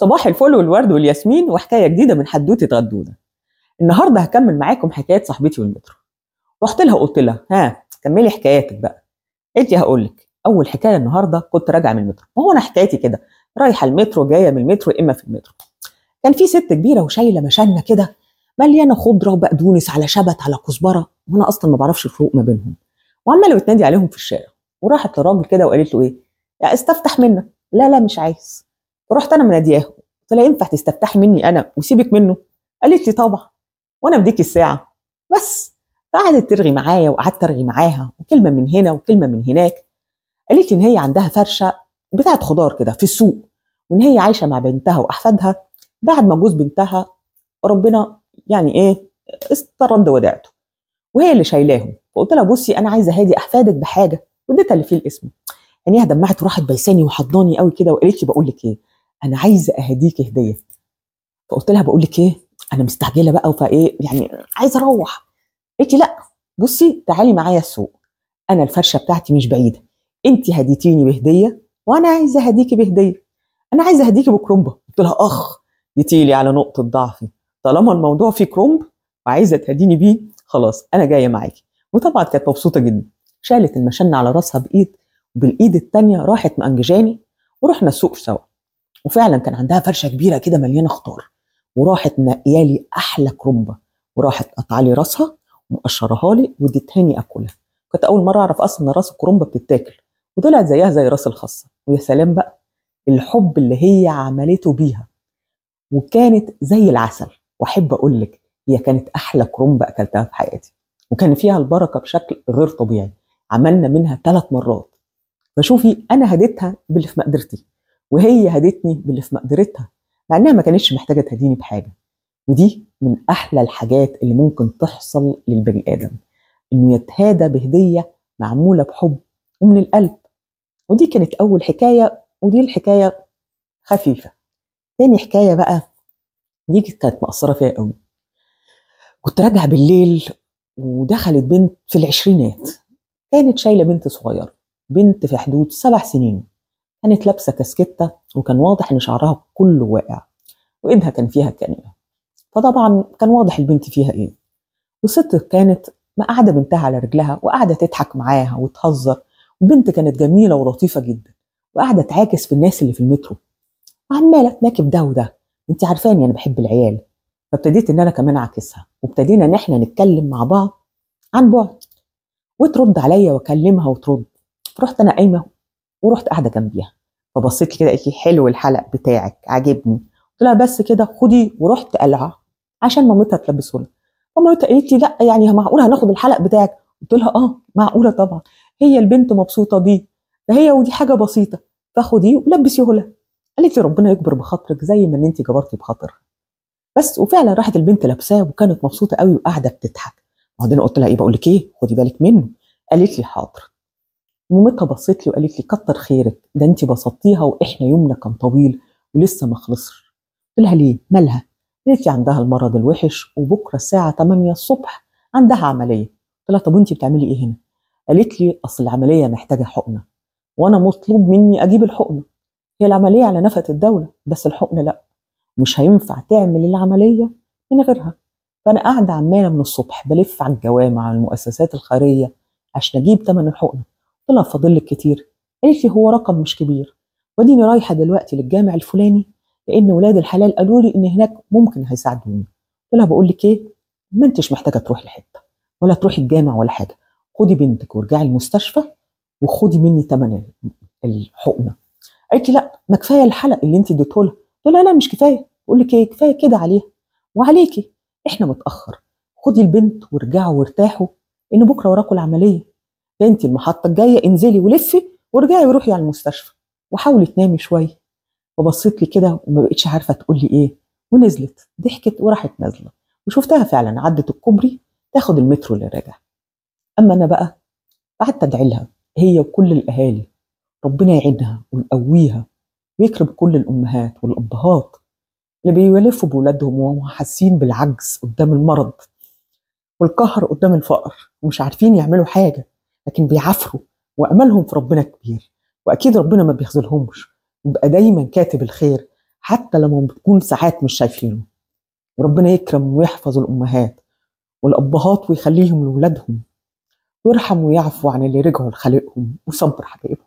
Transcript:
صباح الفل والورد والياسمين وحكاية جديدة من حدوتة غدودة. النهارده هكمل معاكم حكايات صاحبتي والمترو. رحت لها قلت لها ها كملي حكاياتك بقى. قالت لي هقول لك أول حكاية النهارده كنت راجعة من المترو. وهو أنا حكايتي كده رايحة المترو جاية من المترو إما في المترو. كان في ست كبيرة وشايلة مشانه كده مليانة خضرة وبقدونس على شبت على كزبرة وأنا أصلا ما بعرفش الفروق ما بينهم. وعمالة بتنادي عليهم في الشارع. وراحت لراجل كده وقالت له إيه؟ يا استفتح منك. لا لا مش عايز. فرحت أنا منادياه. قلت لها ينفع تستفتحي مني أنا وسيبك منه؟ قالت لي طبعا وأنا بديك الساعة. بس فقعدت ترغي معايا وقعدت ارغي معاها وكلمة من هنا وكلمة من هناك. قالت لي إن هي عندها فرشة بتاعه خضار كده في السوق وإن هي عايشة مع بنتها وأحفادها. بعد ما جوز بنتها ربنا يعني إيه استرد وداعته. وهي اللي شايلاهم. فقلت لها بصي أنا عايزة هادي أحفادك بحاجة. واديتها اللي فيه الاسم. عينيها دمعت وراحت بيساني وحضناني قوي كده وقالت لي بقول لك إيه أنا عايزة أهديك هدية. فقلت لها بقول لك إيه أنا مستعجلة بقى فايه يعني عايزة أروح. قالت لي لأ بصي تعالي معايا السوق. أنا الفرشة بتاعتي مش بعيدة. انت هديتيني بهدية وأنا عايزة اهديكي بهدية. أنا عايزة اهديكي بكرومبة. قلت لها أخ جيتيلي على نقطة ضعفي. طالما الموضوع فيه كرومب وعايزة تهديني بيه خلاص أنا جاية معاكي وطبعا كانت مبسوطة جدا. شالت المشنة على راسها بإيد وبالإيد التانية راحت مأنججاني ورحنا السوق سوا. وفعلا كان عندها فرشة كبيرة كده مليانة خضار وراحت منقيالي أحلى كرومبه وراحت قطع لي راسها ومقشرها لي واديتهاني أكلها. كنت أول مرة أعرف أصلا إن راس الكرومبه بتتاكل. وطلعت زيها زي راس الخاصه ويا سلام بقى الحب اللي هي عملته بيها. وكانت زي العسل. وأحب أقول لك هي كانت أحلى كرومبه أكلتها في حياتي. وكان فيها البركة بشكل غير طبيعي. عملنا منها ثلاث مرات. فشوفي أنا هديتها باللي في مقدرتي وهي هدتني باللي في مقدرتها مع إنها ما كانتش محتاجة تهديني بحاجة. ودي من أحلى الحاجات اللي ممكن تحصل للبني آدم إنه يتهادى بهدية معمولة بحب ومن القلب. ودي كانت أول حكاية ودي الحكاية خفيفة. تاني حكاية بقى دي كانت مأثرة فيا قوي. كنت راجعة بالليل ودخلت بنت في العشرينات. كانت شايلة بنت صغيرة بنت في حدود سبع سنين. كانت لابسة كاسكته وكان واضح إن شعرها كله واقع وإيدها كان فيها كانيه فطبعا كان واضح البنت فيها إيه. والست كانت مقعده بنتها على رجلها وقاعدة تضحك معاها وتهزر وبنت كانت جميلة ولطيفة جدا وقاعدة تعاكس في الناس اللي في المترو. وعمالة تناكب ده وده انت عارفاني أنا بحب العيال. فابتديت إن أنا كمان اعكسها وابتدينا إن إحنا نتكلم مع بعض عن بعد. وترد عليا وأكلمها وترد. رحت أنا قايمة ورحت قاعدة جنبيها. فبصيت كده قالت لي حلو الحلق بتاعك عاجبني. قلت لها بس كده خدي ورحت قلعه عشان مامتها تلبسه لها. فمامتها قالت لي لا يعني معقولة هناخد الحلق بتاعك؟ قلت لها آه معقولة طبعا. هي البنت مبسوطة بيه. فهي ودي حاجة بسيطة فخديه ولبسيه لها. قالت لي ربنا يكبر بخاطرك زي ما ان انت جبرتي بخاطرها بس وفعلا راحت البنت لابساه وكانت مبسوطة قوي وقاعدة بتضحك. وبعدين قلت لها إيه بقول لك إيه خدي بالك منه. قالت لي حاضر. مامتها بصت لي وقالت لي كتر خيرك ده انت بسطتيها وإحنا يومنا كان طويل ولسه ما خلصش. قلت لها ليه؟ مالها؟ قالت لي عندها المرض الوحش وبكرة الساعة 8 الصبح عندها عملية. قلت لها طب وانت بتعملي إيه هنا؟ قالت لي أصل العملية محتاجة حقنة وأنا مطلوب مني أجيب الحقنة. هي العملية على نفقة الدولة بس الحقنة لأ. مش هينفع تعمل العملية من غيرها. فأنا قاعدة عمالة من الصبح بلف على الجوامع المؤسسات الخيرية عشان أجيب ثمن الحقنة. قلت لها فاضل لك كتير. قالت لي هو رقم مش كبير. واديني رايحة دلوقتي للجامع الفلاني لأن ولاد الحلال قالوا لي إن هناك ممكن هيساعدوني. قلت لها بقول لك إيه؟ ما أنتش محتاجة تروحي لحتة ولا تروحي الجامع ولا حاجة. خدي بنتك وارجعي المستشفى وخدي مني ثمن الحقنة. قالت لي لا ما كفاية الحلق اللي انت اديته لها قلت لها لا مش كفاية. بقول لك إيه؟ كفاية كده عليها. وعليكي. إحنا متأخر. خدي البنت وارجعوا وارتاحوا. إن بكرة وراكوا العملية. انت المحطة الجاية انزلي ولفي وارجعي وروحي على المستشفى. وحاولي تنامي شوية فبصيت لي كده وما بقتش عارفة تقول لي إيه. ونزلت. ضحكت وراحت نازلة. وشفتها فعلا عدت الكوبري تاخد المترو اللي راجع أما أنا بقى قعدت أدعي لها. هي وكل الأهالي. ربنا يعينها ويقويها. ويكرم كل الأمهات والأبهات اللي بيلفوا بولادهم وهم حاسين بالعجز قدام المرض. والقهر قدام الفقر. ومش عارفين يعملوا حاجة. لكن بيعافروا وأملهم في ربنا كبير. وأكيد ربنا ما بيخذلهمش. يبقى دايما كاتب الخير حتى لما بتكون ساعات مش شايفينه. وربنا يكرم ويحفظ الأمهات والأبهات ويخليهم لولادهم. ويرحم ويعفو عن اللي رجعوا لخالقهم وصبر حبايبهم